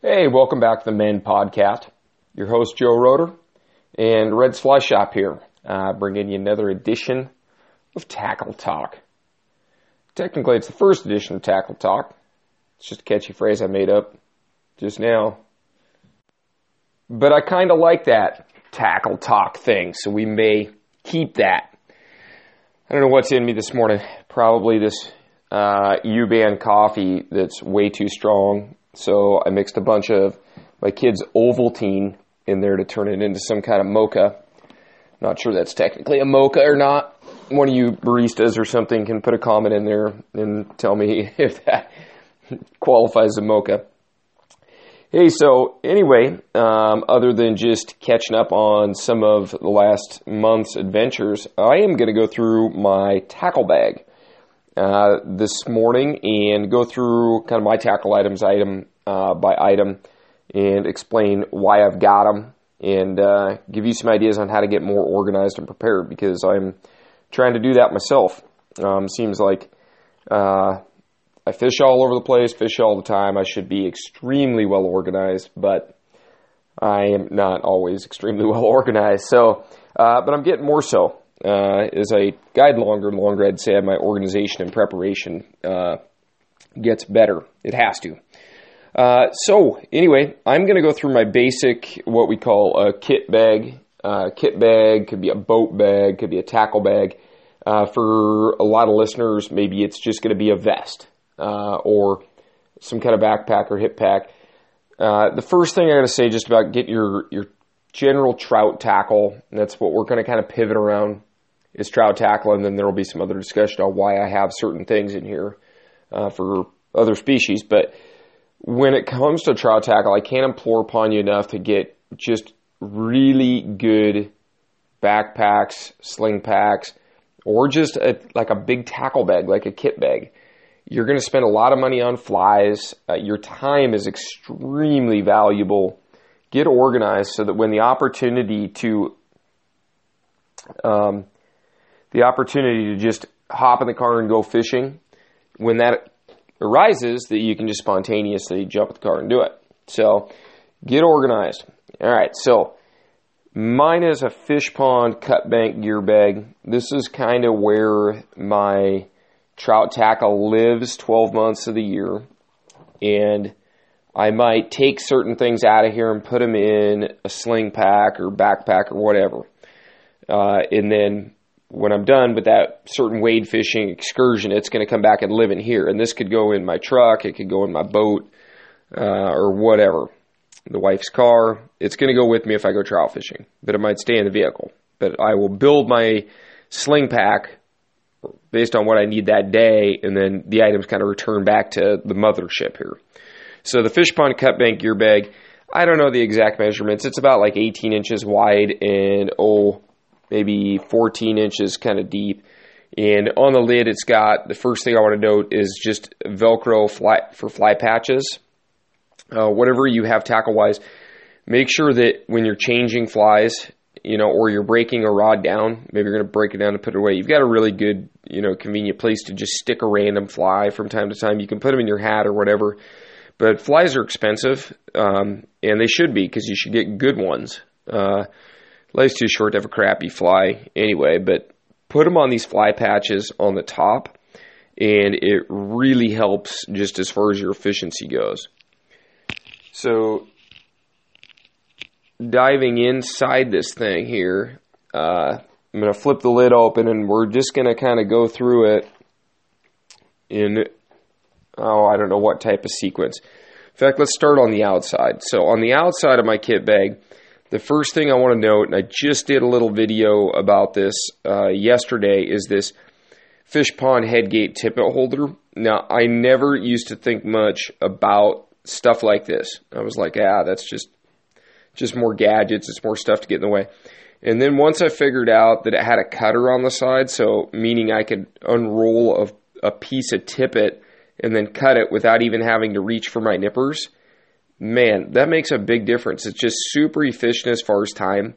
Hey, welcome back to the Men Podcast. Your host Joe Roeder and Red's Fly Shop here, uh, bringing you another edition of Tackle Talk. Technically, it's the first edition of Tackle Talk. It's just a catchy phrase I made up just now. But I kind of like that tackle talk thing, so we may keep that. I don't know what's in me this morning. Probably this uh, U-Band coffee that's way too strong. So I mixed a bunch of my kids' Ovaltine in there to turn it into some kind of mocha. Not sure that's technically a mocha or not. One of you baristas or something can put a comment in there and tell me if that qualifies as a mocha. Hey, so anyway, um, other than just catching up on some of the last month's adventures, I am going to go through my tackle bag uh, this morning and go through kind of my tackle items item uh, by item and explain why I've got them and uh, give you some ideas on how to get more organized and prepared because I'm trying to do that myself. Um, seems like uh, I fish all over the place, fish all the time. I should be extremely well organized, but I am not always extremely well organized. So, uh, but I'm getting more so. Uh, as I guide longer and longer, I'd say my organization and preparation uh, gets better. It has to. Uh, so, anyway, I'm going to go through my basic, what we call a kit bag. Uh, kit bag could be a boat bag, could be a tackle bag. Uh, for a lot of listeners, maybe it's just going to be a vest uh, or some kind of backpack or hip pack. Uh, the first thing I got to say just about get your your general trout tackle. that's what we're going to kind of pivot around is trout tackle, and then there will be some other discussion on why I have certain things in here uh, for other species. But when it comes to trout tackle, I can't implore upon you enough to get just really good backpacks, sling packs, or just a, like a big tackle bag, like a kit bag. You're going to spend a lot of money on flies. Uh, your time is extremely valuable. Get organized so that when the opportunity to um, the opportunity to just hop in the car and go fishing, when that arises, that you can just spontaneously jump in the car and do it. So get organized. All right, so mine is a Fishpond Cutbank gear bag. This is kind of where my trout tackle lives 12 months of the year. And I might take certain things out of here and put them in a sling pack or backpack or whatever. Uh, and then when I'm done with that certain wade fishing excursion, it's going to come back and live in here. And this could go in my truck, it could go in my boat, uh, or whatever. The wife's car. It's going to go with me if I go trout fishing, but it might stay in the vehicle. But I will build my sling pack based on what I need that day, and then the items kind of return back to the mothership here. So the Fishpond Cutbank gear bag, I don't know the exact measurements. It's about like 18 inches wide and oh, maybe 14 inches kind of deep. And on the lid, it's got the first thing I want to note is just Velcro fly for fly patches. Uh, whatever you have tackle wise, make sure that when you're changing flies, you know, or you're breaking a rod down, maybe you're going to break it down and put it away. You've got a really good, you know, convenient place to just stick a random fly from time to time. You can put them in your hat or whatever. But flies are expensive, um, and they should be because you should get good ones. Uh, life's too short to have a crappy fly anyway, but put them on these fly patches on the top, and it really helps just as far as your efficiency goes. So diving inside this thing here, uh, I'm going to flip the lid open and we're just going to kind of go through it in, oh, I don't know what type of sequence. In fact, let's start on the outside. So, on the outside of my kit bag, the first thing I want to note, and I just did a little video about this uh, yesterday, is this Fishpond headgate tippet holder. Now, I never used to think much about stuff like this. I was like, ah, that's just just more gadgets, it's more stuff to get in the way. And then once I figured out that it had a cutter on the side, so meaning I could unroll a, a piece of tippet and then cut it without even having to reach for my nippers, man, that makes a big difference. It's just super efficient as far as time.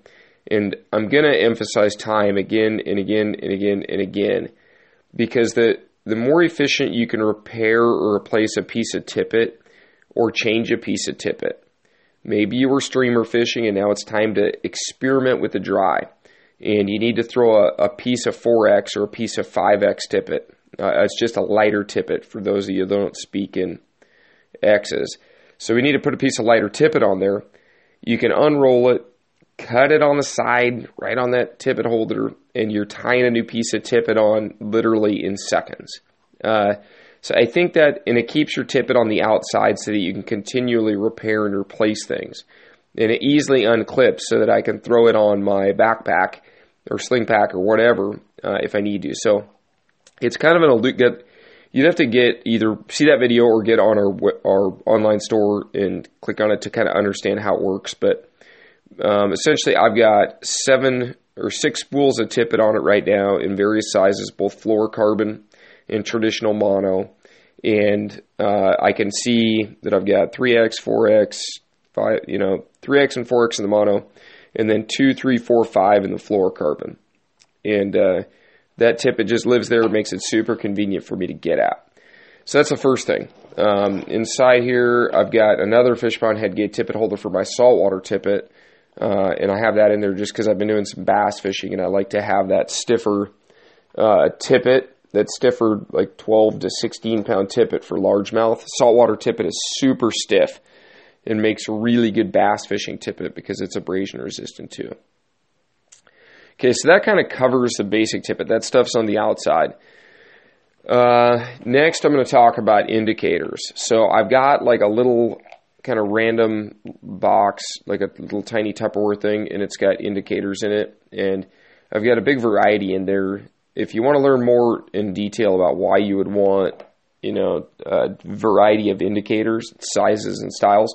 And I'm going to emphasize time again and again and again and again because the, the more efficient you can repair or replace a piece of tippet or change a piece of tippet. Maybe you were streamer fishing and now it's time to experiment with the dry. And you need to throw a, a piece of 4X or a piece of 5X tippet. Uh, it's just a lighter tippet for those of you that don't speak in X's. So we need to put a piece of lighter tippet on there. You can unroll it, cut it on the side, right on that tippet holder, and you're tying a new piece of tippet on literally in seconds. Uh, so I think that, and it keeps your tippet on the outside so that you can continually repair and replace things. And it easily unclips so that I can throw it on my backpack or sling pack or whatever uh, if I need to. So it's kind of an get. You'd have to get either see that video or get on our our online store and click on it to kind of understand how it works. But um, essentially, I've got seven or six spools of tippet on it right now in various sizes, both fluorocarbon and traditional mono. And uh, I can see that I've got 3x, 4x, 5, you know, 3x and 4x in the mono, and then 2, 3, 4, 5 in the fluorocarbon. And uh, that tippet just lives there, makes it super convenient for me to get at. So that's the first thing. Um, inside here, I've got another Fishpond Headgate tippet holder for my saltwater tippet. Uh, and I have that in there just because I've been doing some bass fishing and I like to have that stiffer uh, tippet, that stiffer, like 12 to 16 pound tippet for largemouth. Saltwater tippet is super stiff and makes really good bass fishing tippet because it's abrasion resistant too. Okay, so that kind of covers the basic tippet. That stuff's on the outside. Uh, next, I'm going to talk about indicators. So I've got like a little kind of random box, like a little tiny Tupperware thing, and it's got indicators in it. And I've got a big variety in there. If you want to learn more in detail about why you would want, you know, a variety of indicators, sizes, and styles,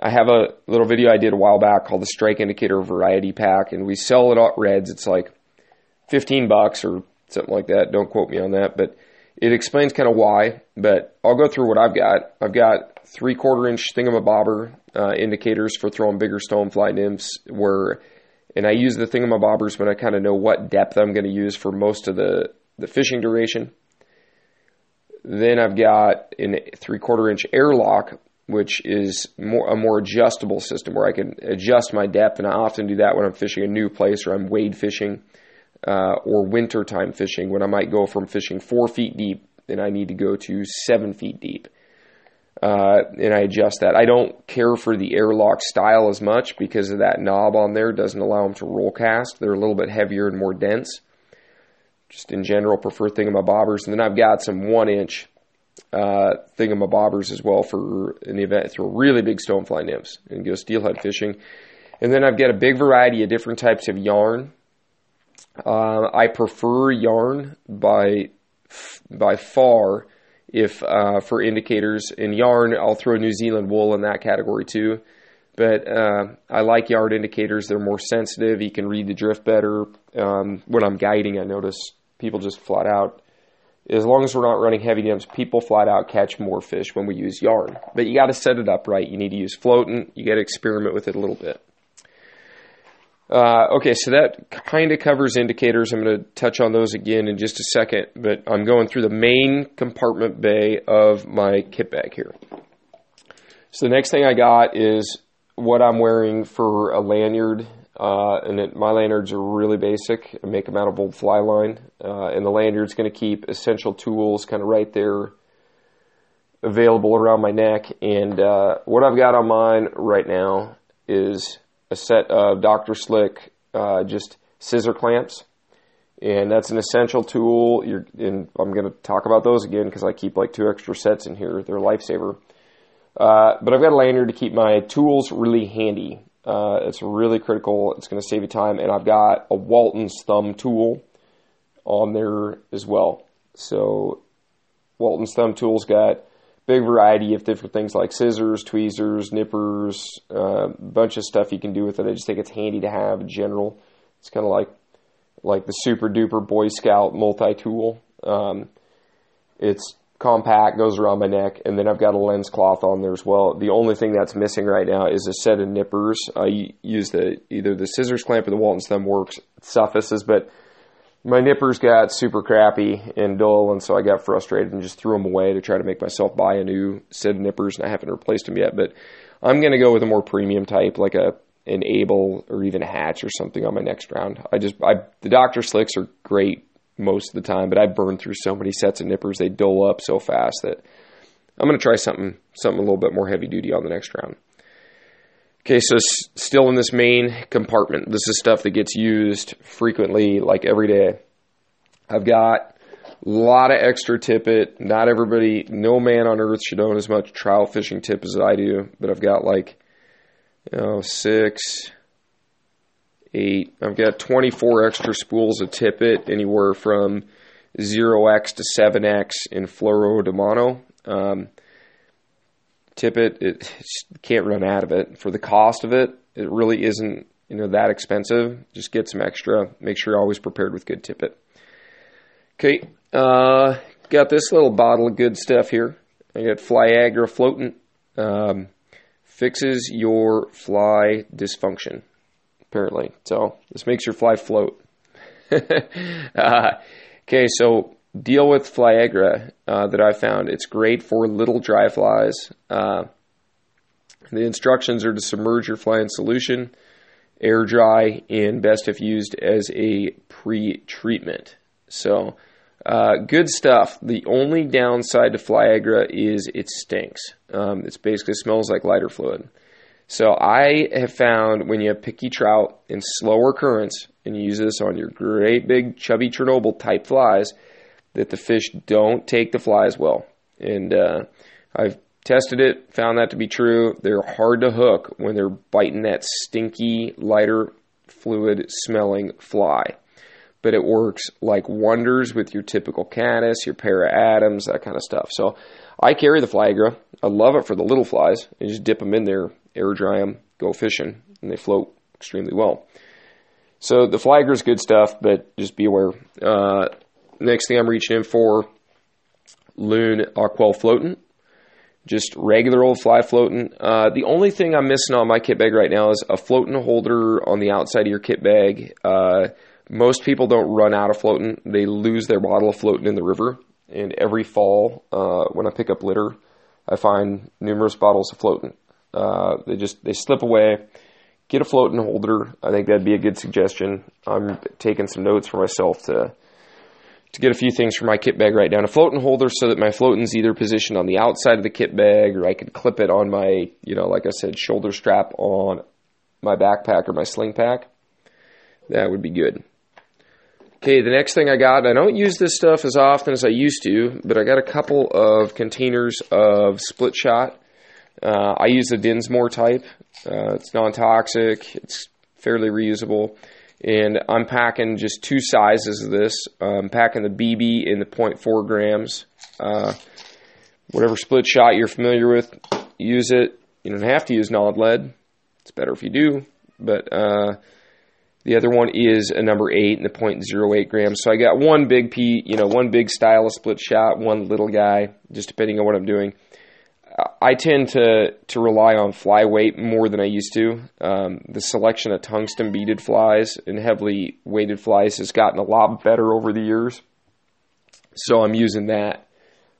I have a little video I did a while back called the Strike Indicator Variety Pack, and we sell it at Reds. It's like 15 bucks or something like that. Don't quote me on that, but it explains kind of why. But I'll go through what I've got. I've got three quarter inch thingamabobber uh, indicators for throwing bigger stonefly nymphs where and I use the thingamabobbers when I kind of know what depth I'm going to use for most of the, the fishing duration. Then I've got a three quarter inch airlock, which is more a more adjustable system where I can adjust my depth, and I often do that when I'm fishing a new place or I'm wade fishing uh, or wintertime fishing when I might go from fishing four feet deep and I need to go to seven feet deep uh, and I adjust that. I don't care for the airlock style as much because of that knob on there doesn't allow them to roll cast. They're a little bit heavier and more dense. Just in general, prefer thingamabobbers, And then I've got some one inch uh, thingamabobbers as well for in the event throw really big stonefly nymphs and go steelhead fishing. And then I've got a big variety of different types of yarn. Uh, I prefer yarn by by far if uh, for indicators in yarn, I'll throw New Zealand wool in that category too. But uh, I like yarn indicators; they're more sensitive. You can read the drift better. Um, when I'm guiding, I notice people just flat out. As long as we're not running heavy nymphs, people flat out catch more fish when we use yarn. But you got to set it up right. You need to use floatant. You got to experiment with it a little bit. Uh, okay, so that kind of covers indicators. I'm going to touch on those again in just a second, but I'm going through the main compartment bay of my kit bag here. So the next thing I got is what I'm wearing for a lanyard, uh, and it, my lanyards are really basic. I make them out of old fly line, uh, and the lanyard's going to keep essential tools kind of right there available around my neck. And uh, what I've got on mine right now is a set of Dr. Slick uh, just scissor clamps. And that's an essential tool. You're, and I'm going to talk about those again because I keep like two extra sets in here. They're a lifesaver. Uh, but I've got a lanyard to keep my tools really handy. Uh, it's really critical. It's going to save you time. And I've got a Walton's thumb tool on there as well. So Walton's thumb tool's got big variety of different things like scissors, tweezers, nippers, a uh, bunch of stuff you can do with it. I just think it's handy to have in general. It's kind of like like the super duper Boy Scout multi tool. Um, it's compact, goes around my neck, and then I've got a lens cloth on there as well. The only thing that's missing right now is a set of nippers. I use the either the scissors clamp or the Walton's thumb works suffices, but my nippers got super crappy and dull, and so I got frustrated and just threw them away to try to make myself buy a new set of nippers, and I haven't replaced them yet. But I'm going to go with a more premium type, like a an Abel or even a Hatch or something on my next round. I just I the Doctor Slicks are great most of the time, but I burn through so many sets of nippers they dull up so fast that I'm going to try something something a little bit more heavy duty on the next round. Okay, so s- still in this main compartment, this is stuff that gets used frequently, like every day. I've got a lot of extra tippet. Not everybody, no man on earth should own as much trout fishing tip as I do, but I've got like, you know, six, eight. I've got 24 extra spools of tippet, anywhere from 0x to 7x in fluoro de mono. Um, tippet, it can't run out of it. For the cost of it, it really isn't you know that expensive. Just get some extra. Make sure you're always prepared with good tippet. Okay, uh, got this little bottle of good stuff here. I got Flyagra floatant. Um, fixes your fly dysfunction, apparently. So this makes your fly float. uh, okay, so deal with Flyagra uh, that I found. It's great for little dry flies. Uh, the instructions are to submerge your fly in solution, air dry, and best if used as a pre treatment. So, uh, good stuff. The only downside to Flyagra is it stinks. Um, it basically smells like lighter fluid. So I have found when you have picky trout in slower currents and you use this on your great big chubby Chernobyl type flies, that the fish don't take the flies well. And uh, I've tested it, found that to be true. They're hard to hook when they're biting that stinky, lighter fluid smelling fly. But it works like wonders with your typical caddis, your para Adams, that kind of stuff. So I carry the Flyagra. I love it for the little flies. You just dip them in there, air dry them, go fishing, and they float extremely well. So the Flyagra is good stuff, but just be aware. Uh, next thing I'm reaching in for, Loon Aquel Floatant. Just regular old fly floatant. Uh, the only thing I'm missing on my kit bag right now is a floatant holder on the outside of your kit bag. Uh, most people don't run out of floatant. They lose their bottle of floatant in the river. And every fall, uh, when I pick up litter, I find numerous bottles of floatant. Uh, they just they slip away. Get a floatant holder. I think that'd be a good suggestion. I'm taking some notes for myself to to get a few things for my kit bag right down a floatant holder so that my floatant's either positioned on the outside of the kit bag or I could clip it on my, you know, like I said, shoulder strap on my backpack or my sling pack. That would be good. Okay, the next thing I got, I don't use this stuff as often as I used to, but I got a couple of containers of split shot. Uh, I use the Dinsmore type. Uh, it's non toxic, it's fairly reusable and I'm packing just two sizes of this. I'm packing the BB in the 0.4 grams. Uh, whatever split shot you're familiar with, use it. You don't have to use Nod lead. It's better if you do. But uh, the other one is a number eight in the 0.08 grams. So I got one big P, you know, one big style of split shot, one little guy, just depending on what I'm doing. I tend to to rely on fly weight more than I used to. Um, the selection of tungsten beaded flies and heavily weighted flies has gotten a lot better over the years. So I'm using that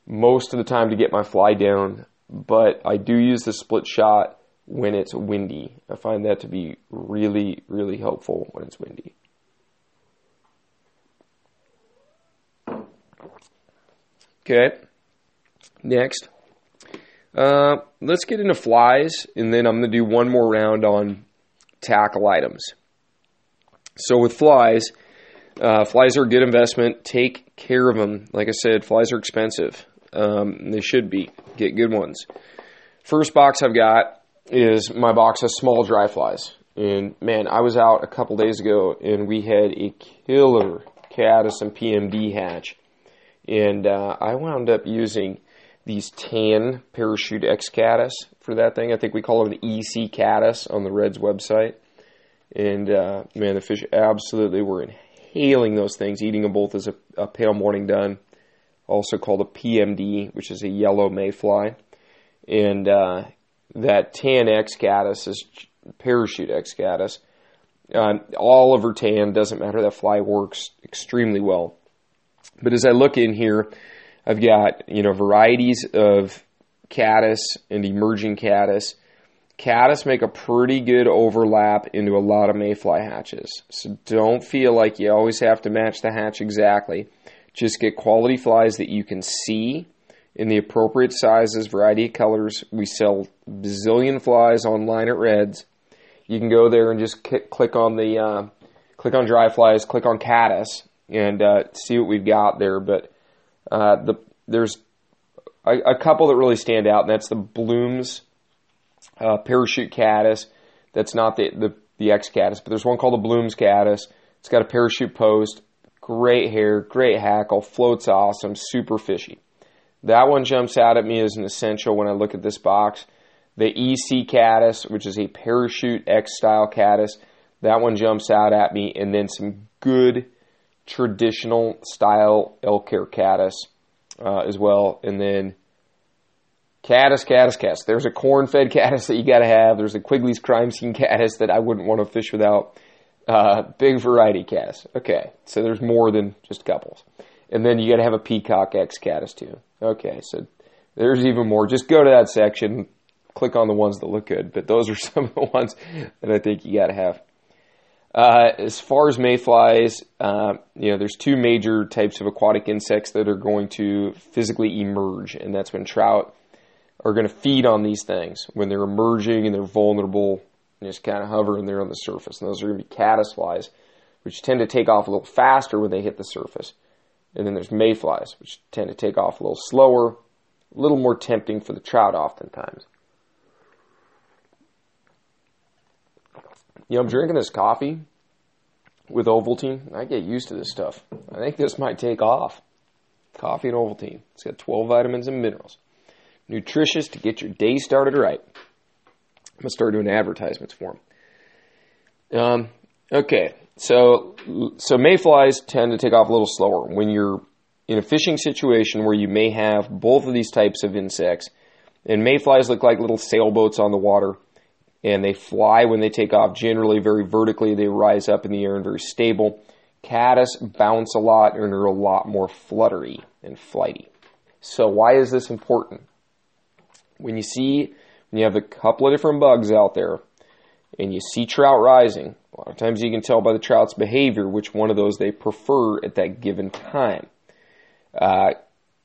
most of the time to get my fly down, but I do use the split shot when it's windy. I find that to be really, really helpful when it's windy. Okay, next. Uh, let's get into flies, and then I'm going to do one more round on tackle items. So with flies, uh, flies are a good investment. Take care of them. Like I said, flies are expensive. Um, they should be. Get good ones. First box I've got is my box of small dry flies. And man, I was out a couple days ago and we had a killer caddis and PMD hatch. And uh, I wound up using these tan parachute X caddis for that thing. I think we call them the EC caddis on the Reds website. And uh, man, the fish absolutely were inhaling those things, eating them both as a, a pale morning dun, also called a PMD, which is a yellow mayfly. And uh, that tan X caddis is parachute X caddis. Uh, olive or tan, doesn't matter. That fly works extremely well. But as I look in here, I've got, you know, varieties of caddis and emerging caddis. Caddis make a pretty good overlap into a lot of mayfly hatches. So don't feel like you always have to match the hatch exactly. Just get quality flies that you can see in the appropriate sizes, variety of colors. We sell bazillion flies online at Reds. You can go there and just click on the uh, click on dry flies, click on caddis, and uh, see what we've got there. But uh, the there's a, a, couple that really stand out, and that's the Blooms uh, parachute caddis. That's not the, the the X caddis, but there's one called the Blooms caddis. It's got a parachute post, great hair, great hackle, floats awesome, super fishy. That one jumps out at me as an essential when I look at this box. The EC caddis, which is a parachute X style caddis, that one jumps out at me, and then some good traditional style elk hair caddis uh, as well, and then caddis, caddis, caddis. There's a corn-fed caddis that you got to have. There's a Quigley's crime scene caddis that I wouldn't want to fish without. Uh, big variety caddis. Okay, so there's more than just couples. And then you got to have a peacock X caddis too. Okay, so there's even more. Just go to that section, click on the ones that look good. But those are some of the ones that I think you got to have. Uh, as far as mayflies, uh, you know, there's two major types of aquatic insects that are going to physically emerge, and that's when trout are going to feed on these things when they're emerging and they're vulnerable and just kind of hovering there on the surface. And those are going to be caddisflies, which tend to take off a little faster when they hit the surface. And then there's mayflies, which tend to take off a little slower, a little more tempting for the trout oftentimes. You know, I'm drinking this coffee with Ovaltine. I get used to this stuff. I think this might take off. Coffee and Ovaltine. It's got 12 vitamins and minerals. Nutritious to get your day started right. I'm going to start doing advertisements for them. Um, okay, so so mayflies tend to take off a little slower when you're in a fishing situation where you may have both of these types of insects. And mayflies look like little sailboats on the water and they fly when they take off generally very vertically. They rise up in the air and very stable. Caddis bounce a lot and are a lot more fluttery and flighty. So why is this important? When you see, when you have a couple of different bugs out there and you see trout rising, a lot of times you can tell by the trout's behavior which one of those they prefer at that given time. Uh,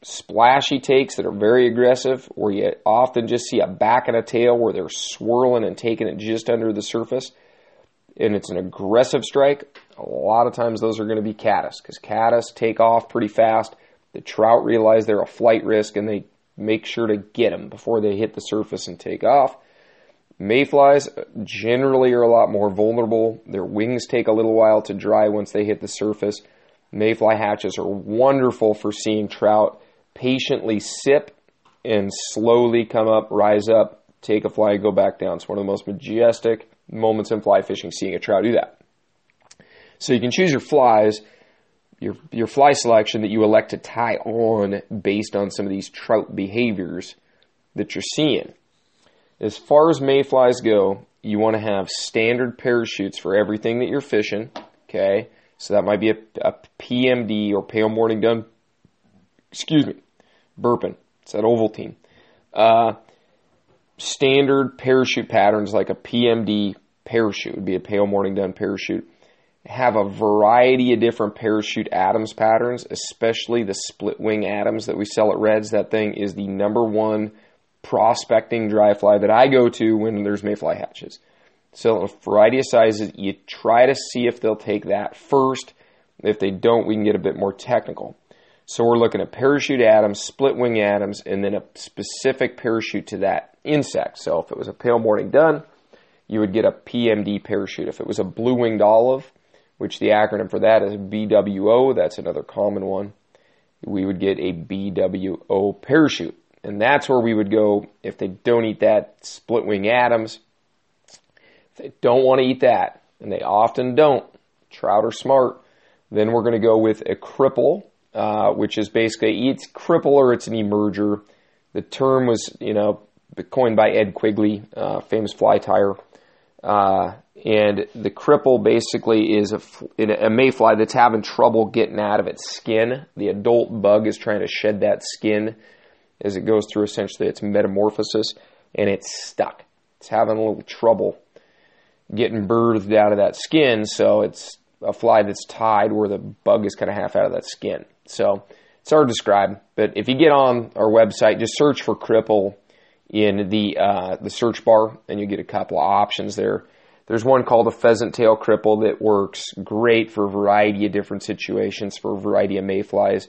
splashy takes that are very aggressive, where you often just see a back and a tail where they're swirling and taking it just under the surface, and it's an aggressive strike, a lot of times those are going to be caddis because caddis take off pretty fast. The trout realize they're a flight risk and they make sure to get them before they hit the surface and take off. Mayflies uh, generally are a lot more vulnerable. Their wings take a little while to dry once they hit the surface. Mayfly hatches are wonderful for seeing trout patiently sip and slowly come up, rise up, take a fly, go back down. It's one of the most majestic moments in fly fishing, seeing a trout do that. So you can choose your flies, your your fly selection that you elect to tie on based on some of these trout behaviors that you're seeing. As far as mayflies go, you want to have standard parachutes for everything that you're fishing. Okay, so that might be a, a PMD or pale morning dun. Excuse me, burping. It's that Ovaltine. Uh, standard parachute patterns like a PMD parachute would be a pale morning dun parachute. Have a variety of different parachute Adams patterns, especially the split wing Adams that we sell at Reds. That thing is the number one prospecting dry fly that I go to when there's mayfly hatches. So a variety of sizes. You try to see if they'll take that first. If they don't, we can get a bit more technical. So we're looking at parachute Adams, split wing Adams, and then a specific parachute to that insect. So if it was a pale morning dun, you would get a PMD parachute. If it was a blue winged olive, which the acronym for that is BWO, that's another common one, we would get a BWO parachute. And that's where we would go if they don't eat that split wing Adams. If they don't want to eat that, and they often don't, trout are smart, then we're going to go with a cripple uh, which is basically it's cripple or it's an emerger. The term was, you know, coined by Ed Quigley, uh, famous fly tyer. Uh, and the cripple basically is a, a mayfly that's having trouble getting out of its skin. The adult bug is trying to shed that skin as it goes through essentially its metamorphosis, and it's stuck. It's having a little trouble getting birthed out of that skin, so it's a fly that's tied where the bug is kind of half out of that skin. So it's hard to describe, but if you get on our website, just search for cripple in the uh, the search bar, and you get a couple of options there. There's one called a pheasant tail cripple that works great for a variety of different situations for a variety of mayflies.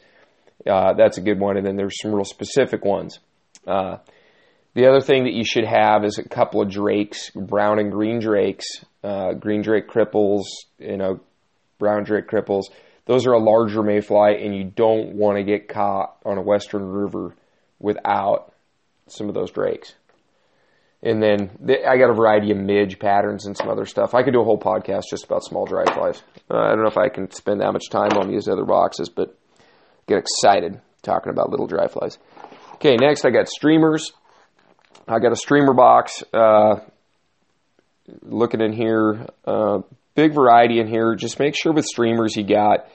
Uh, that's a good one, and then there's some real specific ones. Uh, the other thing that you should have is a couple of drakes, brown and green drakes, uh, green drake cripples, you know, brown drake cripples. Those are a larger mayfly, and you don't want to get caught on a western river without some of those drakes. And then I got a variety of midge patterns and some other stuff. I could do a whole podcast just about small dry flies. Uh, I don't know if I can spend that much time on these other boxes, but get excited talking about little dry flies. Okay, next I got streamers. I got a streamer box. Uh, looking in here, uh, big variety in here. Just make sure with streamers you got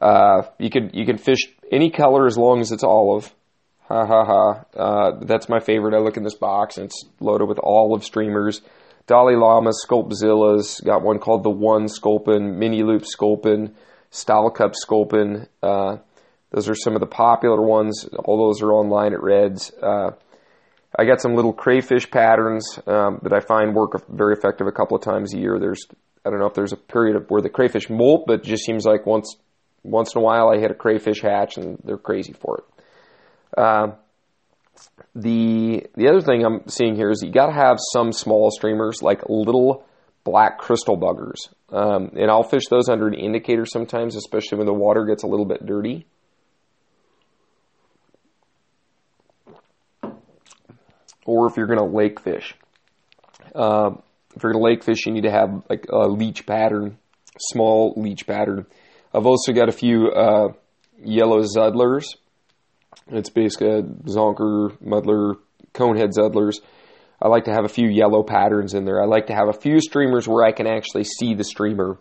uh, you can you can fish any color as long as it's olive. Ha ha ha. Uh, that's my favorite. I look in this box and it's loaded with olive streamers. Dali Llama Sculpzillas. Got one called the One Sculpin, Mini Loop Sculpin, Style Cup Sculpin. Uh, those are some of the popular ones. All those are online at Reds. Uh, I got some little crayfish patterns um, that I find work very effective a couple of times a year. There's I don't know if there's a period of where the crayfish molt, but it just seems like once once in a while I hit a crayfish hatch and they're crazy for it. Uh, the the other thing I'm seeing here is you got to have some small streamers like little black crystal buggers, um, and I'll fish those under an indicator sometimes, especially when the water gets a little bit dirty. Or if you're going to lake fish, uh, if you're going to lake fish, you need to have like a leech pattern, small leech pattern. I've also got a few uh, yellow Zuddlers it's basically a zonker, muddler, conehead Zuddlers. I like to have a few yellow patterns in there. I like to have a few streamers where I can actually see the streamer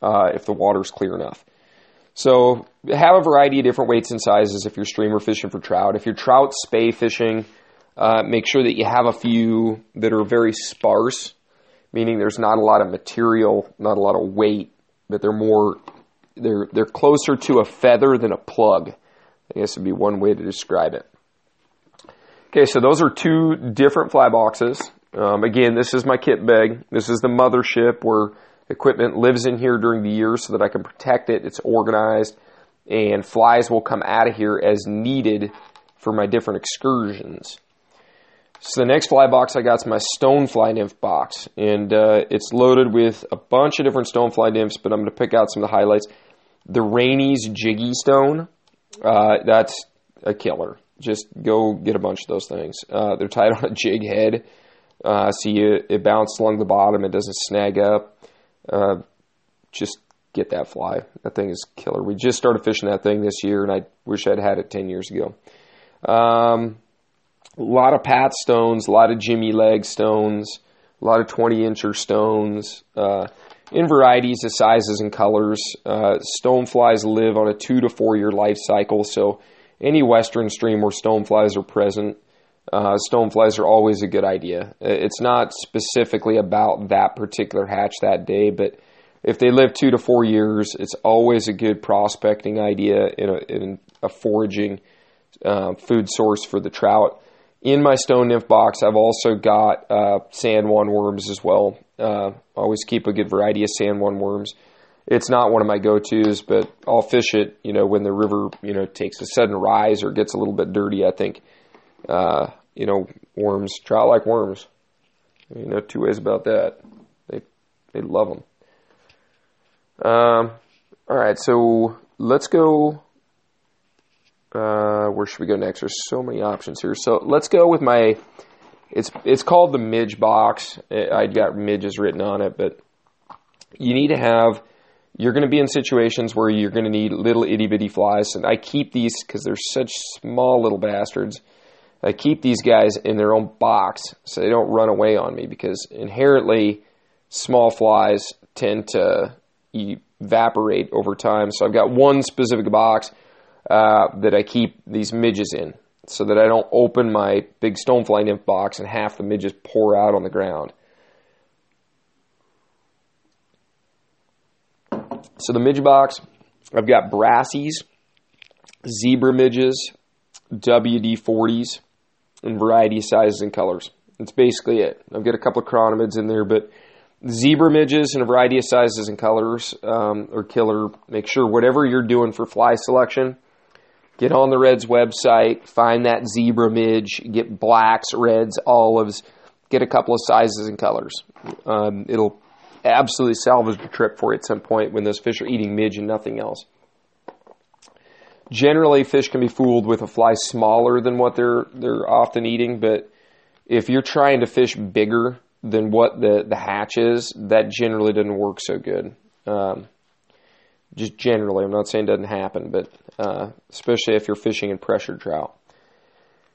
uh, if the water's clear enough. So have a variety of different weights and sizes if you're streamer fishing for trout. If you're trout Spey fishing, uh, make sure that you have a few that are very sparse, meaning there's not a lot of material, not a lot of weight, but they're more they're they're closer to a feather than a plug. I guess would be one way to describe it. Okay, so those are two different fly boxes. Um, again, this is my kit bag. This is the mothership where equipment lives in here during the year so that I can protect it. It's organized, and flies will come out of here as needed for my different excursions. So the next fly box I got is my stonefly nymph box, and uh, it's loaded with a bunch of different stonefly nymphs. But I'm going to pick out some of the highlights. The Rainey's Jiggy Stone uh, that's a killer. Just go get a bunch of those things. Uh, they're tied on a jig head, uh, so you, it bounces along the bottom. It doesn't snag up. Uh, just get that fly. That thing is killer. We just started fishing that thing this year, and I wish I'd had it ten years ago. Um, a lot of pat stones, a lot of Jimmy leg stones, a lot of 20 incher stones. Uh, in varieties of sizes and colors. Uh, stoneflies live on a two to four year life cycle, so any western stream where stoneflies are present, uh, stoneflies are always a good idea. It's not specifically about that particular hatch that day, but if they live two to four years, it's always a good prospecting idea in a, in a foraging uh, food source for the trout. In my stone nymph box, I've also got uh, San Juan worms as well. Uh, always keep a good variety of San Juan worms. It's not one of my go-tos, but I'll fish it. You know, when the river you know takes a sudden rise or gets a little bit dirty. I think uh, you know worms, trout like worms. You know, two ways about that. They they love them. Um, all right, so let's go uh, where should we go next? There's so many options here. So let's go with my. It's it's called the midge box. I got midges written on it, but you need to have. You're going to be in situations where you're going to need little itty bitty flies, and I keep these because they're such small little bastards. I keep these guys in their own box so they don't run away on me because inherently small flies tend to evaporate over time. So I've got one specific box uh, that I keep these midges in so that I don't open my big stonefly nymph box and half the midges pour out on the ground. So the midge box, I've got brassies, zebra midges, WD-40s, and variety of sizes and colors. That's basically it. I've got a couple of chironomids in there, but zebra midges in a variety of sizes and colors um, or killer. Make sure whatever you're doing for fly selection, get on the Reds website, find that zebra midge, get blacks, reds, olives, get a couple of sizes and colors. Um, it'll absolutely salvage the trip for you at some point when those fish are eating midge and nothing else. Generally, fish can be fooled with a fly smaller than what they're they're often eating, but if you're trying to fish bigger than what the, the hatch is, that generally doesn't work so good. Um, just generally, I'm not saying it doesn't happen, but uh, especially if you're fishing in pressured trout.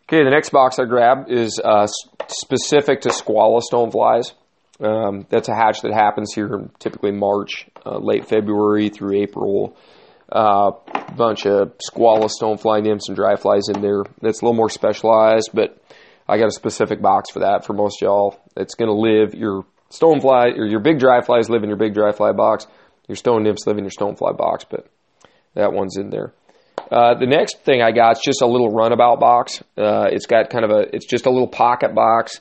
Okay, the next box I grabbed is uh, specific to skwala stoneflies. Um, that's a hatch that happens here typically March, uh, late February through April. A uh, bunch of skwala stonefly nymphs and dry flies in there. That's a little more specialized, but I got a specific box for that for most y'all. It's going to live your stonefly or your big dry flies live in your big dry fly box. Your stone nymphs live in your stonefly box, but that one's in there. Uh, the next thing I got is just a little runabout box. Uh, it's got kind of a, it's just a little pocket box.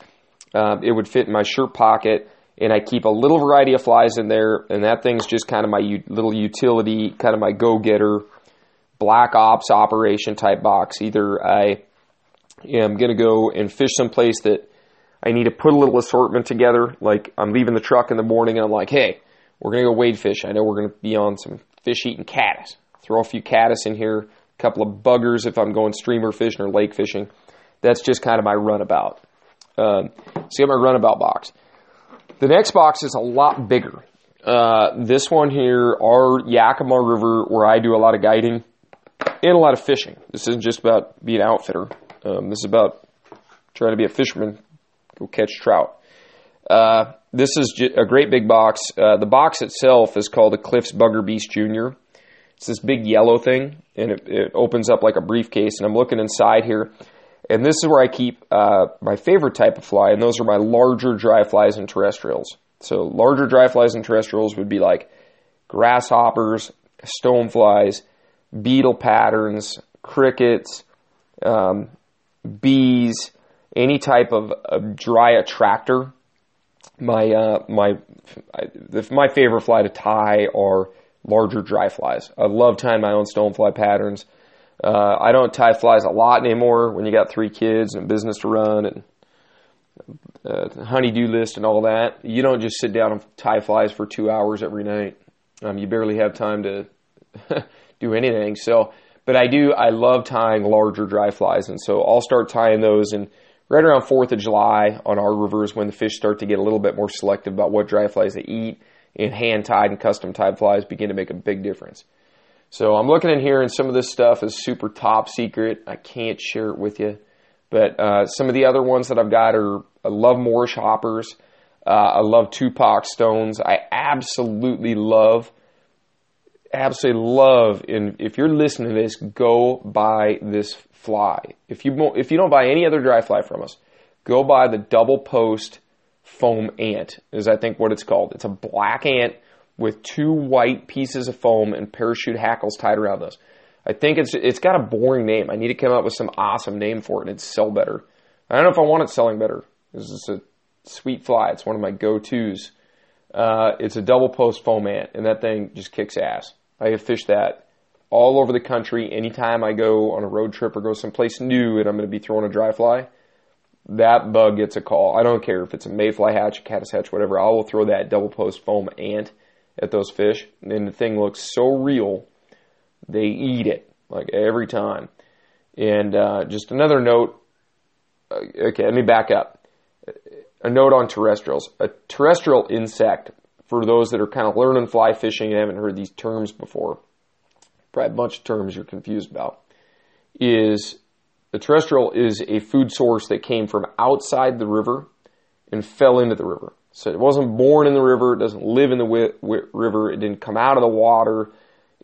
Um, it would fit in my shirt pocket, and I keep a little variety of flies in there, and that thing's just kind of my u- little utility, kind of my go-getter, black ops operation type box. Either I am going to go and fish someplace that I need to put a little assortment together, like I'm leaving the truck in the morning, and I'm like, hey, we're going to go wade fish. I know we're going to be on some fish eating caddis. Throw a few caddis in here, a couple of buggers if I'm going streamer fishing or lake fishing. That's just kind of my runabout. Um, so I got my runabout box. The next box is a lot bigger. Uh, this one here, our Yakima River, where I do a lot of guiding and a lot of fishing. This isn't just about being an outfitter. Um, this is about trying to be a fisherman, go catch trout. Uh, this is a great big box. Uh, the box itself is called a Cliffs Bugger Beast Junior. It's this big yellow thing, and it, it, opens up like a briefcase. And I'm looking inside here, and this is where I keep uh, my favorite type of fly, and those are my larger dry flies and terrestrials. So larger dry flies and terrestrials would be like grasshoppers, stoneflies, beetle patterns, crickets, um, bees, any type of, of dry attractor. My uh, my my favorite fly to tie are larger dry flies. I love tying my own stonefly patterns. Uh, I don't tie flies a lot anymore when you got three kids and business to run and uh, honeydew list and all that. You don't just sit down and tie flies for two hours every night. Um, you barely have time to do anything. So, but I do. I love tying larger dry flies, and so I'll start tying those. And right around Fourth of July on our rivers, when the fish start to get a little bit more selective about what dry flies they eat, and hand tied and custom tied flies begin to make a big difference. So I'm looking in here, and some of this stuff is super top secret. I can't share it with you. But uh, some of the other ones that I've got are I love Morrish hoppers. Uh, I love Tupac stones. I absolutely love, absolutely love. And if you're listening to this, go buy this fly. If you if you don't buy any other dry fly from us, go buy the double post foam ant. Is I think what it's called. It's a black ant with two white pieces of foam and parachute hackles tied around those. I think it's it's got a boring name. I need to come up with some awesome name for it and it'd sell better. I don't know if I want it selling better. This is a sweet fly. It's one of my go-tos. Uh, it's a double post foam ant, and that thing just kicks ass. I have fished that all over the country. Anytime I go on a road trip or go someplace new and I'm going to be throwing a dry fly, that bug gets a call. I don't care if it's a mayfly hatch, a caddis hatch, whatever. I will throw that double post foam ant at those fish, and the thing looks so real, they eat it like every time. And uh, just another note. Uh, okay, let me back up. A note on terrestrials. A terrestrial insect, for those that are kind of learning fly fishing and haven't heard these terms before, probably a bunch of terms you're confused about, is a terrestrial is a food source that came from outside the river and fell into the river. So it wasn't born in the river. It doesn't live in the wi- wi- river. It didn't come out of the water.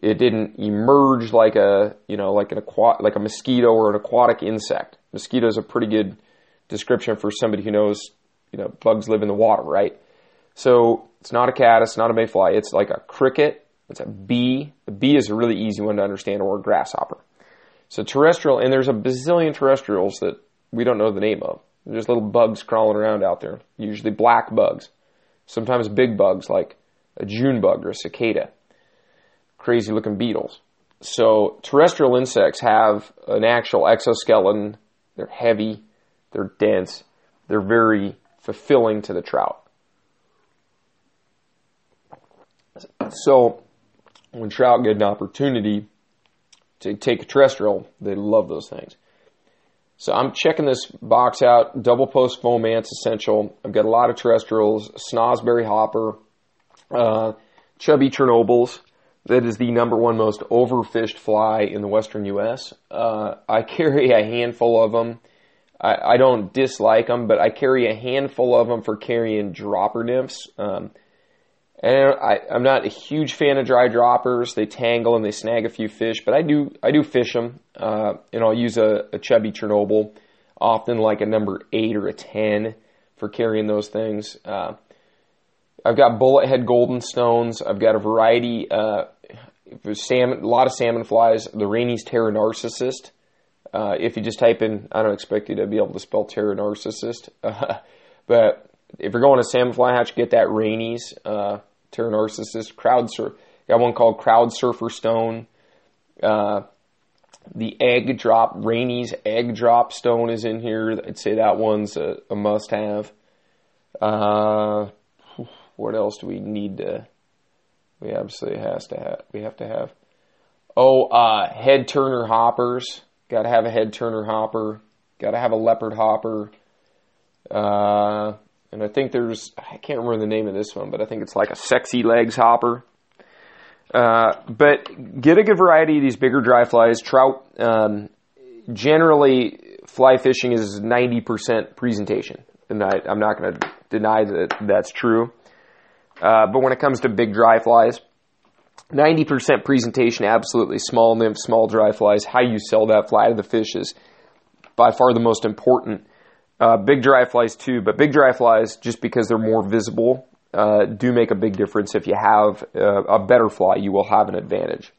It didn't emerge like a, you know, like an aqua- like a mosquito or an aquatic insect. Mosquito is a pretty good description for somebody who knows, you know, bugs live in the water, right? So it's not a caddis, not a mayfly. It's like a cricket. A bee. A bee is a really easy one to understand, or grasshopper. So terrestrial, and there's a bazillion terrestrials that we don't know the name of. There's little bugs crawling around out there, usually black bugs. Sometimes big bugs like a June bug or a cicada. Crazy looking beetles. So terrestrial insects have an actual exoskeleton. They're heavy. They're dense. They're very fulfilling to the trout. So when trout get an opportunity to take a terrestrial, they love those things. So I'm checking this box out, double post foam ants Essential. I've got a lot of terrestrials, Snosberry Hopper, uh, Chubby Chernobyls. That is the number one most overfished fly in the western U.S. Uh, I carry a handful of them. I, I, don't dislike them, but I carry a handful of them for carrying dropper nymphs. Um, and I, am not a huge fan of dry droppers. They tangle and they snag a few fish, but I do I do fish them, uh, and I'll use a, a, chubby Chernobyl, often like a number eight or a ten for carrying those things. Uh, I've got bullet head golden stones. I've got a variety, uh, salmon, a lot of salmon flies. The Rainy's Terra Narcissist. Uh, if you just type in, I don't expect you to be able to spell Terra narcissus, but if you're going to salmon fly hatch, get that Rainy's. Uh, Terra narcissus, crowd. Got one called Crowd Surfer Stone. Uh, the egg drop, Rainy's egg drop stone is in here. I'd say that one's a, a must have. Uh, what else do we need to? We absolutely has to have. We have to have. Oh, uh, head turner hoppers. Got to have a head turner hopper. Got to have a leopard hopper. Uh, and I think there's I can't remember the name of this one, but I think it's like a sexy legs hopper. Uh, but get a good variety of these bigger dry flies. Trout, um, generally, fly fishing is 90% presentation. And I, am not going to deny that that's true. Uh, but when it comes to big dry flies, 90% presentation, absolutely. Small nymph, small dry flies. How you sell that fly to the fish is by far the most important uh, big dry flies too, but big dry flies, just because they're more visible, uh, do make a big difference. If you have uh, a better fly, you will have an advantage.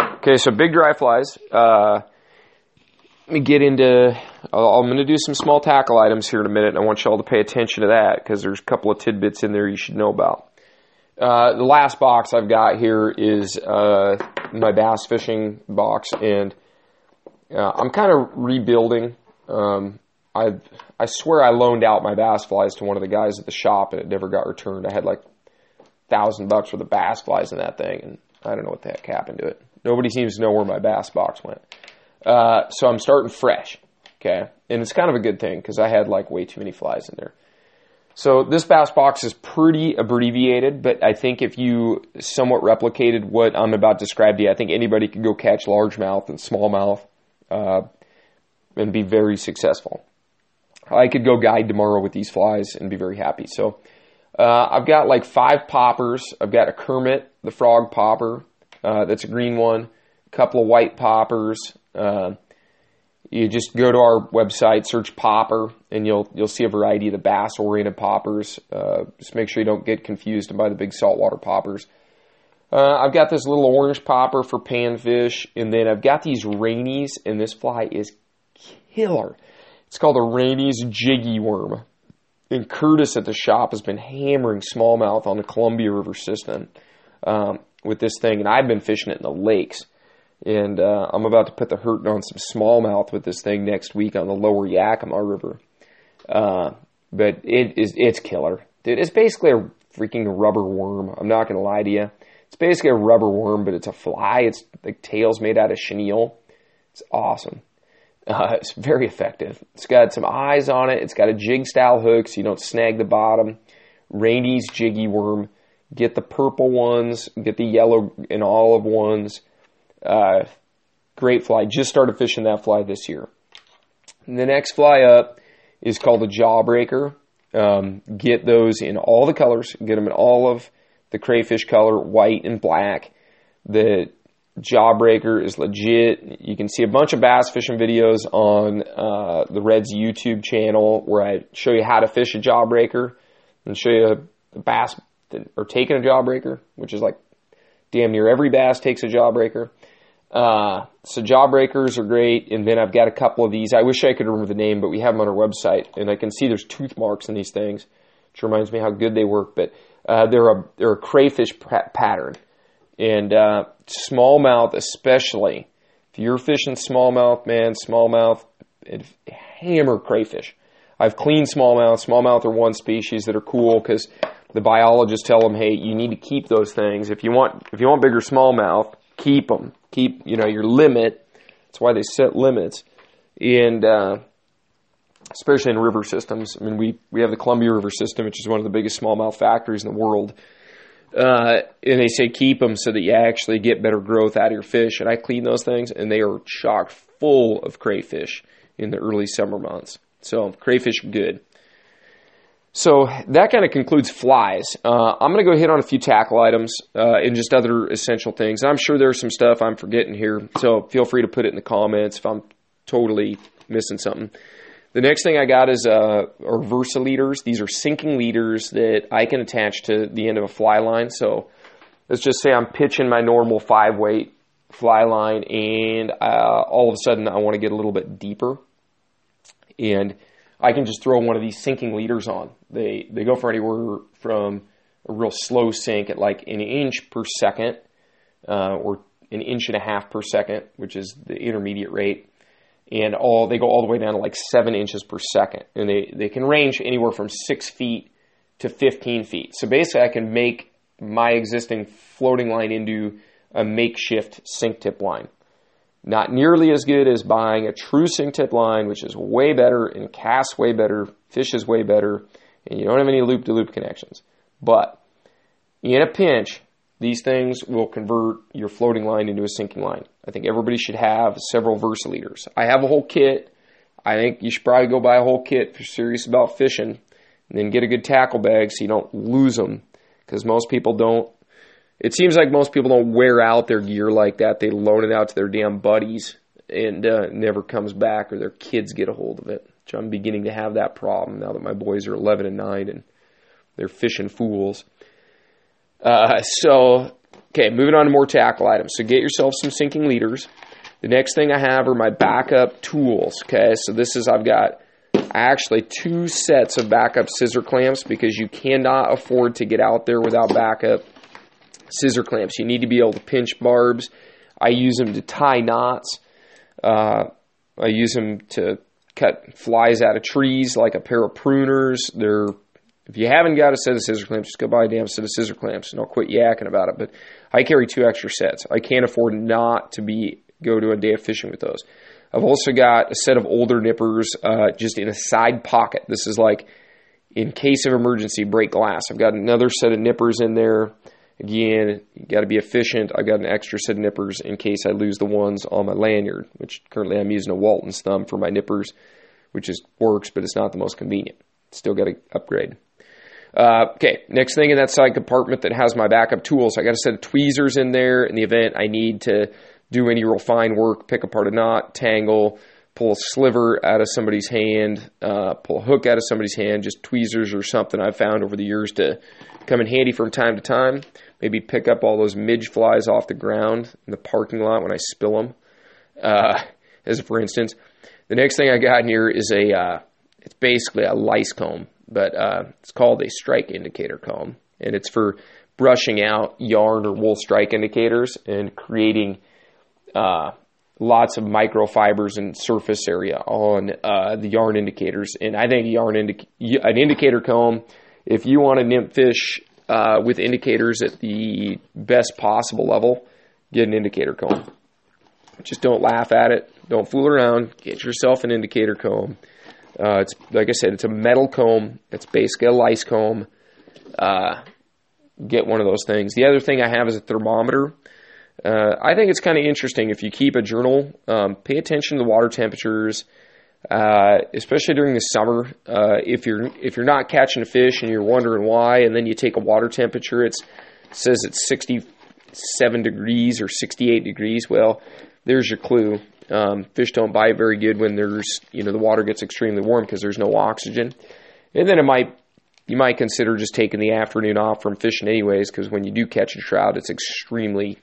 Okay, so big dry flies. Uh, let me get into. I'm going to do some small tackle items here in a minute. And I want you all to pay attention to that because there's a couple of tidbits in there you should know about. Uh, the last box I've got here is uh, my bass fishing box, and I'm kind of rebuilding. Um, I I swear I loaned out my bass flies to one of the guys at the shop and it never got returned. I had like thousand bucks worth of bass flies in that thing, and I don't know what the heck happened to it. Nobody seems to know where my bass box went. Uh, so I'm starting fresh, okay, and it's kind of a good thing because I had like way too many flies in there. So this bass box is pretty abbreviated, but I think if you somewhat replicated what I'm about to describe to you, I think anybody could go catch largemouth and smallmouth uh, and be very successful. I could go guide tomorrow with these flies and be very happy. So uh, I've got like five poppers. I've got a Kermit, the frog popper. Uh, that's a green one. A couple of white poppers. Uh, you just go to our website, search popper, and you'll you'll see a variety of the bass-oriented poppers. Uh, just make sure you don't get confused by the big saltwater poppers. Uh, I've got this little orange popper for panfish, and then I've got these rainies, and this fly is killer. It's called a Rainy's Jiggy Worm. And Curtis at the shop has been hammering smallmouth on the Columbia River system um, with this thing, and I've been fishing it in the lakes. And uh, I'm about to put the hurting on some smallmouth with this thing next week on the lower Yakima River. Uh, but it is it's killer, dude. It's basically a freaking rubber worm. I'm not gonna lie to you. It's basically a rubber worm, but it's a fly. It's the tail's made out of chenille. It's awesome. Uh, it's very effective. It's got some eyes on it. It's got a jig style hook so you don't snag the bottom. Rainy's Jiggy Worm. Get the purple ones, get the yellow and olive ones. Uh, great fly. Just started fishing that fly this year. And the next fly up is called a jawbreaker. Um, get those in all the colors. Get them in of the crayfish color, white and black. The Jawbreaker is legit. You can see a bunch of bass fishing videos on uh, the Reds YouTube channel where I show you how to fish a Jawbreaker and show you the bass that are taking a Jawbreaker, which is like damn near every bass takes a Jawbreaker. Uh, so Jawbreakers are great, and then I've got a couple of these. I wish I could remember the name, but we have them on our website, and I can see there's tooth marks in these things, which reminds me how good they work. But uh, they're a they're a crayfish pattern, and uh, smallmouth especially. If you're fishing smallmouth, man, smallmouth, hammer crayfish. I've cleaned smallmouth. Smallmouth are one species that are cool because the biologists tell them, hey, you need to keep those things. If you want, if you want bigger smallmouth, keep them. Keep, you know, your limit. That's why they set limits. And, uh, especially in river systems. I mean, we, we have the Columbia River system, which is one of the biggest smallmouth factories in the world. Uh, and they say keep them so that you actually get better growth out of your fish. And I clean those things, and they are chock full of crayfish in the early summer months. So crayfish are good. So that kind of concludes flies. Uh, I'm going to go hit on a few tackle items uh, and just other essential things. I'm sure there's some stuff I'm forgetting here, so feel free to put it in the comments if I'm totally missing something. The next thing I got is uh, are Versileaders. These are sinking leaders that I can attach to the end of a fly line. So let's just say I'm pitching my normal five weight fly line, and uh, all of a sudden I want to get a little bit deeper, and I can just throw one of these sinking leaders on. They they go for anywhere from a real slow sink at like an inch per second, uh, or an inch and a half per second, which is the intermediate rate, and all they go all the way down to like seven inches per second, and they they can range anywhere from six feet to 15 feet. So basically, I can make my existing floating line into a makeshift sink tip line. Not nearly as good as buying a true sink tip line, which is way better and casts way better, fishes way better, and you don't have any loop to loop connections. But in a pinch, these things will convert your floating line into a sinking line. I think everybody should have several Versileaders. I have a whole kit. I think you should probably go buy a whole kit if you're serious about fishing, and then get a good tackle bag so you don't lose them. Because most people don't it seems like most people don't wear out their gear like that. They loan it out to their damn buddies and uh, never comes back, or their kids get a hold of it. I'm beginning to have that problem now that my boys are 11 and 9 and they're fishing fools. Uh, so, okay, moving on to more tackle items. So get yourself some sinking leaders. The next thing I have are my backup tools. Okay, so this is I've got actually two sets of backup scissor clamps because you cannot afford to get out there without backup scissor clamps. You need to be able to pinch barbs. I use them to tie knots. Uh, I use them to cut flies out of trees like a pair of pruners. They're if you haven't got a set of scissor clamps, just go buy a damn set of scissor clamps, and I'll quit yakking about it. But I carry two extra sets. I can't afford not to be go to a day of fishing with those. I've also got a set of older nippers uh, just in a side pocket. This is like in case of emergency, break glass. I've got another set of nippers in there. Again, you got to be efficient. I've got an extra set of nippers in case I lose the ones on my lanyard, which currently I'm using a Walton's thumb for my nippers, which is works, but it's not the most convenient. Still got to upgrade. Uh, okay, next thing in that side compartment that has my backup tools, I got a set of tweezers in there in the event I need to do any real fine work, pick apart a knot, tangle, pull a sliver out of somebody's hand, uh, pull a hook out of somebody's hand, just tweezers or something I've found over the years to come in handy from time to time. Maybe pick up all those midge flies off the ground in the parking lot when I spill them. Uh, as for instance, the next thing I got in here is a, uh, it's basically a lice comb, but uh, it's called a strike indicator comb, and it's for brushing out yarn or wool strike indicators and creating uh, lots of microfibers and surface area on uh, the yarn indicators. And I think yarn an indicator comb, if you want to nymph fish uh, with indicators at the best possible level, get an indicator comb. Just don't laugh at it. Don't fool around. Get yourself an indicator comb. Uh, it's like I said, it's a metal comb. It's basically a lice comb. Uh, get one of those things. The other thing I have is a thermometer. Uh, I think it's kind of interesting if you keep a journal. Um, pay attention to the water temperatures. uh, especially during the summer. Uh, if you're if you're not catching a fish and you're wondering why, and then you take a water temperature, it says it's 67 degrees or 68 degrees. Well, there's your clue. Um, fish don't bite very good when there's you know the water gets extremely warm because there's no oxygen, and then it might you might consider just taking the afternoon off from fishing anyways because when you do catch a trout, it's extremely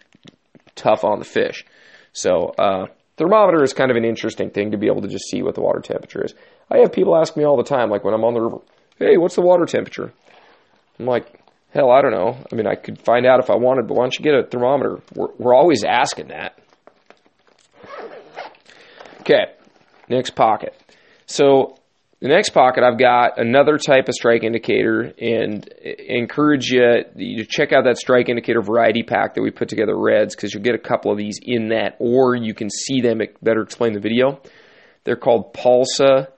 tough on the fish. So uh, thermometer is kind of an interesting thing to be able to just see what the water temperature is. I have people ask me all the time, like when I'm on the river, hey, what's the water temperature? I'm like, hell, I don't know. I mean, I could find out if I wanted, but why don't you get a thermometer? We're, we're always asking that. Okay, next pocket. So the next pocket, I've got another type of strike indicator and encourage you to check out that strike indicator variety pack that we put together Reds because you'll get a couple of these in that or you can see them It better explain the video. They're called Palsa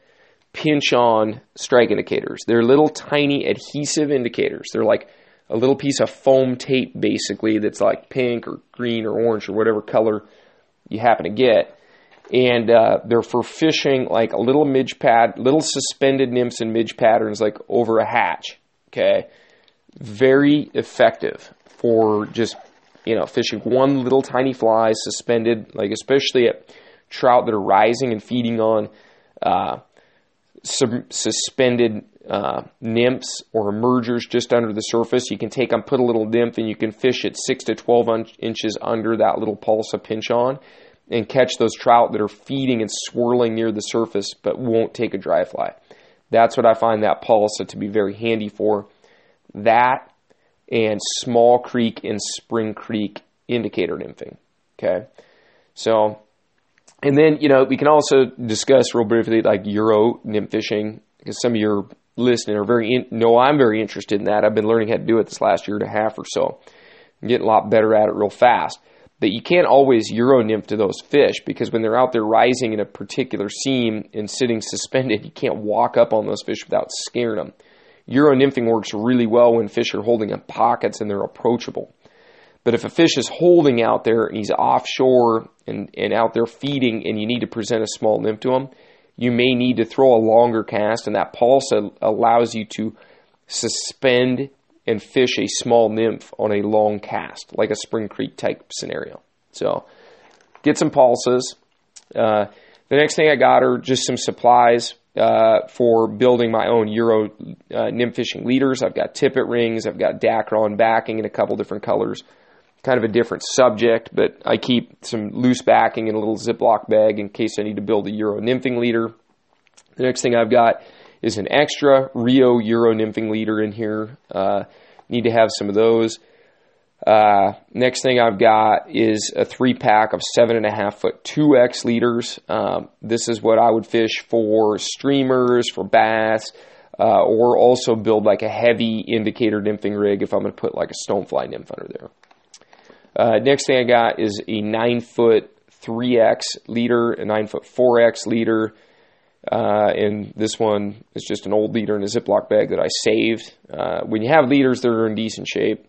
pinch on strike indicators. They're little tiny adhesive indicators. They're like a little piece of foam tape basically that's like pink or green or orange or whatever color you happen to get and uh, they're for fishing like a little midge pad, little suspended nymphs and midge patterns like over a hatch. Okay, very effective for just you know fishing one little tiny fly suspended, like especially at trout that are rising and feeding on uh, sub- suspended uh, nymphs or emergers just under the surface. You can take them, put a little nymph, and you can fish it six to twelve un- inches under that little Palsa pinch on and catch those trout that are feeding and swirling near the surface but won't take a dry fly. That's what I find that Palsa to be very handy for. That and small creek and spring creek indicator nymphing. Okay. So, and then, you know, we can also discuss real briefly like Euro nymph fishing because some of your listening are very, in, know I'm very interested in that. I've been learning how to do it this last year and a half or so. I'm getting a lot better at it real fast. But you can't always euro nymph to those fish because when they're out there rising in a particular seam and sitting suspended, you can't walk up on those fish without scaring them. Euro nymphing works really well when fish are holding in pockets and they're approachable. But if a fish is holding out there and he's offshore and, and out there feeding and you need to present a small nymph to him, you may need to throw a longer cast, and that pulse allows you to suspend and fish a small nymph on a long cast, like a Spring Creek type scenario. So get some pulses. Uh, the next thing I got are just some supplies uh, for building my own Euro uh, nymph fishing leaders. I've got tippet rings, I've got Dacron backing in a couple different colors. Kind of a different subject, but I keep some loose backing in a little Ziploc bag in case I need to build a Euro nymphing leader. The next thing I've got is an extra Rio Euro nymphing leader in here. Uh, need to have some of those. Uh, next thing I've got is a three pack of seven and a half foot 2X leaders. Um, this is what I would fish for streamers, for bass, uh, or also build like a heavy indicator nymphing rig if I'm going to put like a stonefly nymph under there. Uh, next thing I got is a nine foot 3X leader, a nine foot 4X leader, uh, and this one is just an old leader in a Ziploc bag that I saved. Uh, when you have leaders that are in decent shape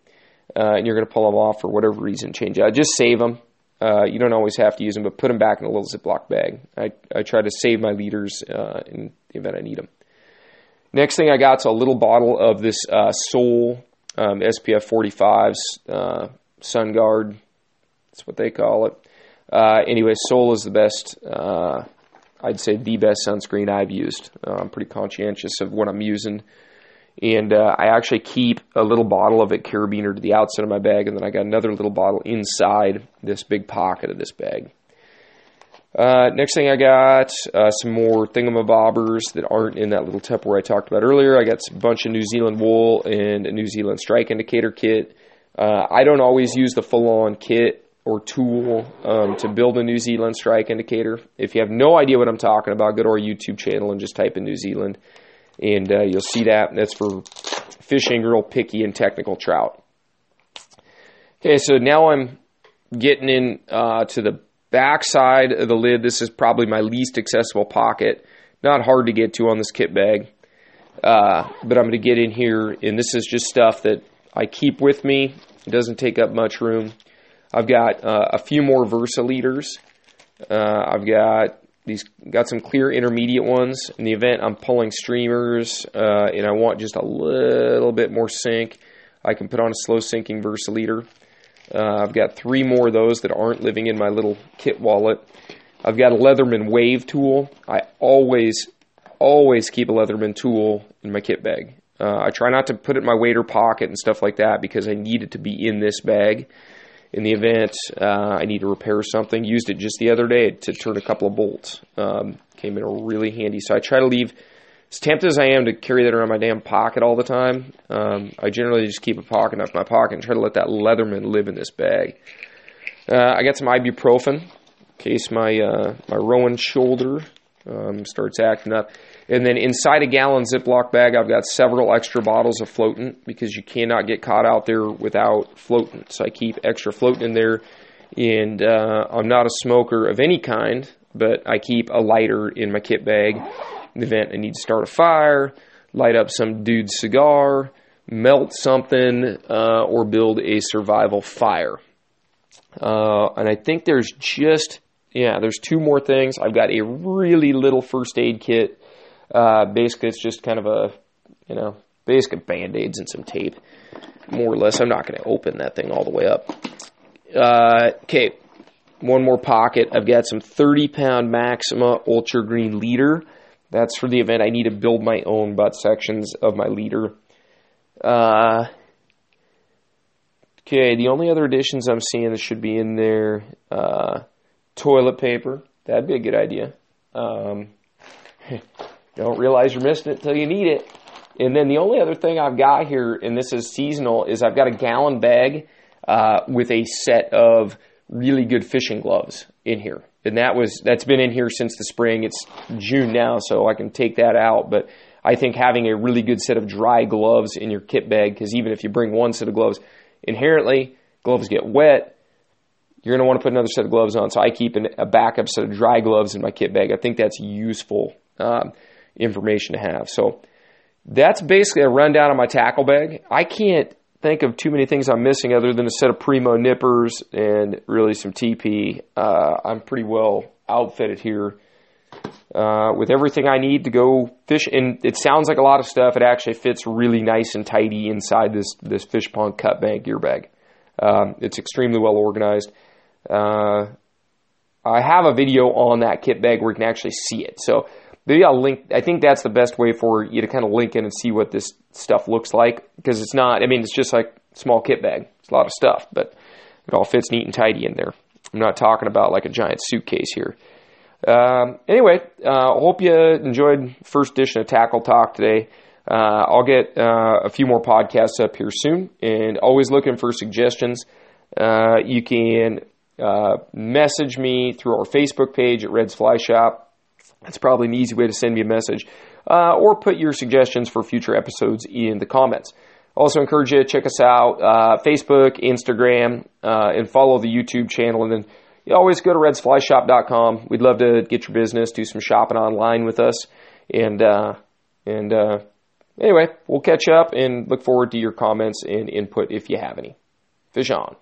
uh, and you're going to pull them off for whatever reason, change out, just save them. Uh, you don't always have to use them, but put them back in a little Ziploc bag. I, I try to save my leaders uh, in the event I need them. Next thing I got is a little bottle of this uh, Sol um, SPF 45s Sun Guard. That's what they call it. anyway, Sol is the best I'd say the best sunscreen I've used. Uh, I'm pretty conscientious of what I'm using. And uh, I actually keep a little bottle of it carabiner to the outside of my bag, and then I got another little bottle inside this big pocket of this bag. Uh, next thing I got, uh, some more thingamabobbers that aren't in that little Tupperware I talked about earlier. I got a bunch of New Zealand wool and a New Zealand strike indicator kit. Uh, I don't always use the full-on kit or tool um, to build a New Zealand strike indicator. If you have no idea what I'm talking about, go to our YouTube channel and just type in New Zealand, and uh, you'll see that. That's for fishing real picky and technical trout. Okay, so now I'm getting in uh, to the back side of the lid. This is probably my least accessible pocket. Not hard to get to on this kit bag. Uh, but I'm going to get in here, and this is just stuff that I keep with me. It doesn't take up much room. I've got uh, a few more Versileaders. Uh, I've got these got some clear intermediate ones. In the event I'm pulling streamers uh, and I want just a little bit more sync, I can put on a slow sinking Versileader. Uh, I've got three more of those that aren't living in my little kit wallet. I've got a Leatherman Wave tool. I always, always keep a Leatherman tool in my kit bag. Uh, I try not to put it in my wader pocket and stuff like that because I need it to be in this bag in the event uh, I need to repair something. Used it just the other day to turn a couple of bolts. Um, came in really handy. So I try to leave, as tempted as I am to carry that around my damn pocket all the time, um, I generally just keep a pocket in my pocket and try to let that Leatherman live in this bag. Uh, I got some ibuprofen in case my uh, my Rowan shoulder um, starts acting up. And then inside a gallon Ziploc bag, I've got several extra bottles of floatant because you cannot get caught out there without floatant. So I keep extra floatant in there. And uh, I'm not a smoker of any kind, but I keep a lighter in my kit bag. In the event I need to start a fire, light up some dude's cigar, melt something, uh, or build a survival fire. Uh, and I think there's just, yeah, there's two more things. I've got a really little first aid kit uh, basically, it's just kind of a, you know, basically band aids and some tape, more or less. I'm not going to open that thing all the way up. Uh, okay, one more pocket. I've got some 30 pound Maxima Ultra Green leader. That's for the event I need to build my own butt sections of my leader. Uh, okay, the only other additions I'm seeing that should be in there uh, toilet paper. That'd be a good idea. Um, don't realize you're missing it until you need it. And then the only other thing I've got here, and this is seasonal, is I've got a gallon bag uh, with a set of really good fishing gloves in here. And that was that's been in here since the spring. It's June now, so I can take that out. But I think having a really good set of dry gloves in your kit bag, because even if you bring one set of gloves, inherently gloves get wet. You're going to want to put another set of gloves on. So I keep an, a backup set of dry gloves in my kit bag. I think that's useful. Um, information to have. So that's basically a rundown of my tackle bag. I can't think of too many things I'm missing other than a set of Primo nippers and really some TP. Uh, I'm pretty well outfitted here uh, with everything I need to go fish. And it sounds like a lot of stuff. It actually fits really nice and tidy inside this this Fishpond Cutbank gear bag. Um, it's extremely well organized. Uh, I have a video on that kit bag where you can actually see it. So maybe I'll link. I think that's the best way for you to kind of link in and see what this stuff looks like because it's not. I mean, it's just like small kit bag. It's a lot of stuff, but it all fits neat and tidy in there. I'm not talking about like a giant suitcase here. Um, anyway, uh, hope you enjoyed first edition of Tackle Talk today. Uh, I'll get uh, a few more podcasts up here soon, and always looking for suggestions. Uh, you can uh, message me through our Facebook page at Red's Fly Shop. That's probably an easy way to send me a message. Uh, or put your suggestions for future episodes in the comments. Also, encourage you to check us out uh, Facebook, Instagram, uh, and follow the YouTube channel. And then you always go to redsflyshop.com. We'd love to get your business, do some shopping online with us. And, uh, and anyway, we'll catch up and look forward to your comments and input if you have any. Fish on.